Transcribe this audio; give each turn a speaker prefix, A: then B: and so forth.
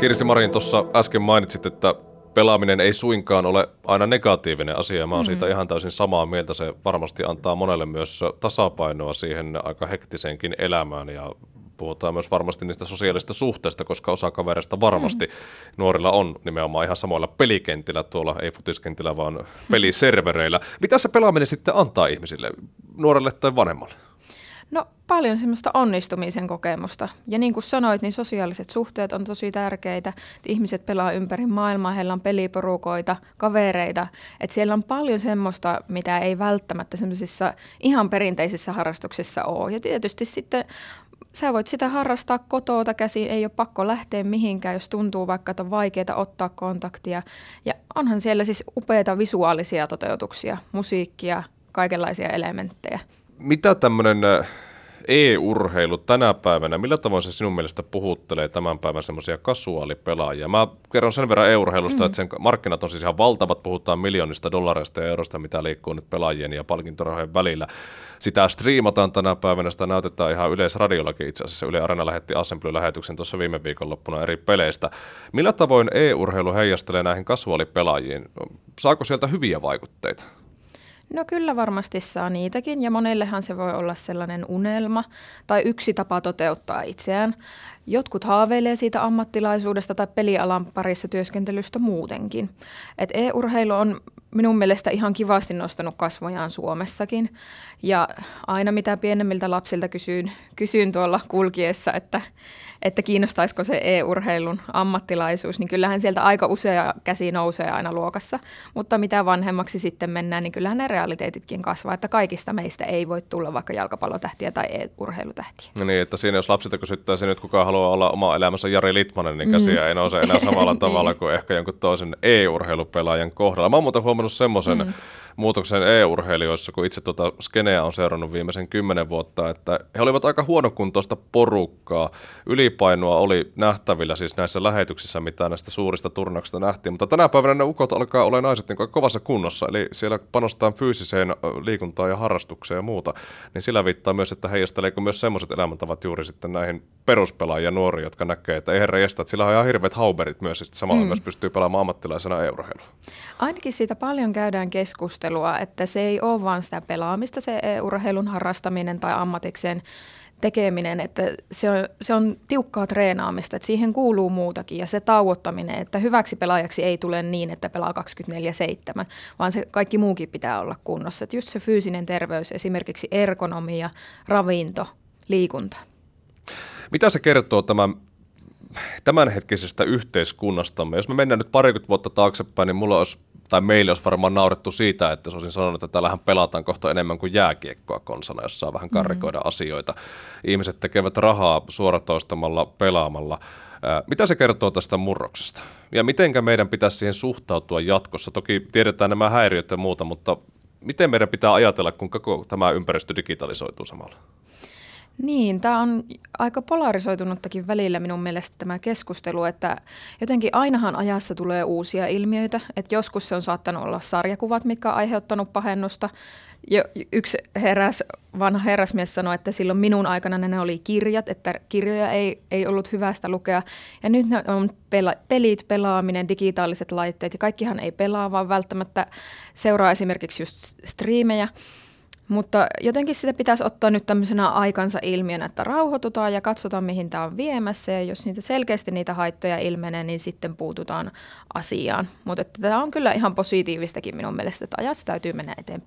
A: Kirsi Marin tuossa äsken mainitsit, että pelaaminen ei suinkaan ole aina negatiivinen asia. Mä oon mm. siitä ihan täysin samaa mieltä. Se varmasti antaa monelle myös tasapainoa siihen aika hektisenkin elämään ja puhutaan myös varmasti niistä sosiaalista suhteista, koska osa kavereista varmasti mm. nuorilla on nimenomaan ihan samoilla pelikentillä tuolla, ei futiskentillä, vaan peliservereillä. Mitä se pelaaminen sitten antaa ihmisille, nuorelle tai vanhemmalle?
B: No paljon semmoista onnistumisen kokemusta. Ja niin kuin sanoit, niin sosiaaliset suhteet on tosi tärkeitä. Ihmiset pelaa ympäri maailmaa, heillä on peliporukoita, kavereita. Että siellä on paljon semmoista, mitä ei välttämättä semmoisissa ihan perinteisissä harrastuksissa ole. Ja tietysti sitten sä voit sitä harrastaa kotoota käsin, ei ole pakko lähteä mihinkään, jos tuntuu vaikka, että on vaikeaa ottaa kontaktia. Ja onhan siellä siis upeita visuaalisia toteutuksia, musiikkia, kaikenlaisia elementtejä.
A: Mitä tämmöinen e-urheilu tänä päivänä, millä tavoin se sinun mielestä puhuttelee tämän päivän semmoisia kasuaalipelaajia? Mä kerron sen verran e-urheilusta, mm. että sen markkinat on siis ihan valtavat, puhutaan miljoonista dollareista ja eurosta, mitä liikkuu nyt pelaajien ja palkintorahojen välillä. Sitä striimataan tänä päivänä, sitä näytetään ihan yleisradiollakin itse asiassa. Yle Arena lähetti Assembly-lähetyksen tuossa viime viikonloppuna eri peleistä. Millä tavoin e-urheilu heijastelee näihin kasuaalipelaajiin? Saako sieltä hyviä vaikutteita?
B: No kyllä varmasti saa niitäkin ja monellehan se voi olla sellainen unelma tai yksi tapa toteuttaa itseään. Jotkut haaveilee siitä ammattilaisuudesta tai pelialan parissa työskentelystä muutenkin. Et e-urheilu on minun mielestä ihan kivasti nostanut kasvojaan Suomessakin. Ja aina mitä pienemmiltä lapsilta kysyn, kysyn tuolla kulkiessa, että että kiinnostaisiko se e-urheilun ammattilaisuus, niin kyllähän sieltä aika usea käsi nousee aina luokassa. Mutta mitä vanhemmaksi sitten mennään, niin kyllähän ne realiteetitkin kasvaa, että kaikista meistä ei voi tulla vaikka jalkapallotähtiä tai e-urheilutähtiä.
A: No niin, että siinä jos lapsilta kysyttäisiin nyt kuka haluaa olla oma elämässä Jari Litmanen, niin käsiä mm. ei nouse enää samalla tavalla kuin ehkä jonkun toisen e-urheilupelaajan kohdalla. Mä oon muuten huomannut semmoisen, mm muutoksen e-urheilijoissa, kun itse tuota skeneä on seurannut viimeisen kymmenen vuotta, että he olivat aika huonokuntoista porukkaa. Ylipainoa oli nähtävillä siis näissä lähetyksissä, mitä näistä suurista turnauksista nähtiin, mutta tänä päivänä ne ukot alkaa olla naiset niin kovassa kunnossa, eli siellä panostetaan fyysiseen liikuntaan ja harrastukseen ja muuta, niin sillä viittaa myös, että heijasteleeko myös semmoiset elämäntavat juuri sitten näihin peruspelaajia nuoria, jotka näkee, että ei herra jästä, että sillä on ihan hirveät hauberit myös, että samalla mm. myös pystyy pelaamaan ammattilaisena e-urheilua.
B: Ainakin siitä paljon käydään keskustelua, että se ei ole vain sitä pelaamista, se urheilun harrastaminen tai ammatikseen tekeminen, että se on, se on tiukkaa treenaamista, että siihen kuuluu muutakin ja se tauottaminen, että hyväksi pelaajaksi ei tule niin, että pelaa 24-7, vaan se kaikki muukin pitää olla kunnossa. Että just se fyysinen terveys, esimerkiksi ergonomia, ravinto, liikunta.
A: Mitä se kertoo tämän tämänhetkisestä yhteiskunnastamme. Jos me mennään nyt parikymmentä vuotta taaksepäin, niin mulla olisi, tai meille olisi varmaan naurettu siitä, että olisin sanonut, että täällähän pelataan kohta enemmän kuin jääkiekkoa konsana, jossa saa vähän karrikoida mm. asioita. Ihmiset tekevät rahaa suoratoistamalla, pelaamalla. Mitä se kertoo tästä murroksesta? Ja miten meidän pitäisi siihen suhtautua jatkossa? Toki tiedetään nämä häiriöt ja muuta, mutta miten meidän pitää ajatella, kun koko tämä ympäristö digitalisoituu samalla?
B: Niin, tämä on aika polarisoitunuttakin välillä minun mielestä tämä keskustelu, että jotenkin ainahan ajassa tulee uusia ilmiöitä, että joskus se on saattanut olla sarjakuvat, mitkä on aiheuttanut pahennusta. Jo, yksi heräs, vanha herrasmies sanoi, että silloin minun aikana ne oli kirjat, että kirjoja ei, ei ollut hyvästä lukea. Ja nyt ne on pela, pelit, pelaaminen, digitaaliset laitteet ja kaikkihan ei pelaa, vaan välttämättä seuraa esimerkiksi just striimejä. Mutta jotenkin sitä pitäisi ottaa nyt tämmöisenä aikansa ilmiönä, että rauhoitutaan ja katsotaan, mihin tämä on viemässä. Ja jos niitä selkeästi niitä haittoja ilmenee, niin sitten puututaan asiaan. Mutta tämä on kyllä ihan positiivistakin minun mielestä, että ajassa täytyy mennä eteenpäin.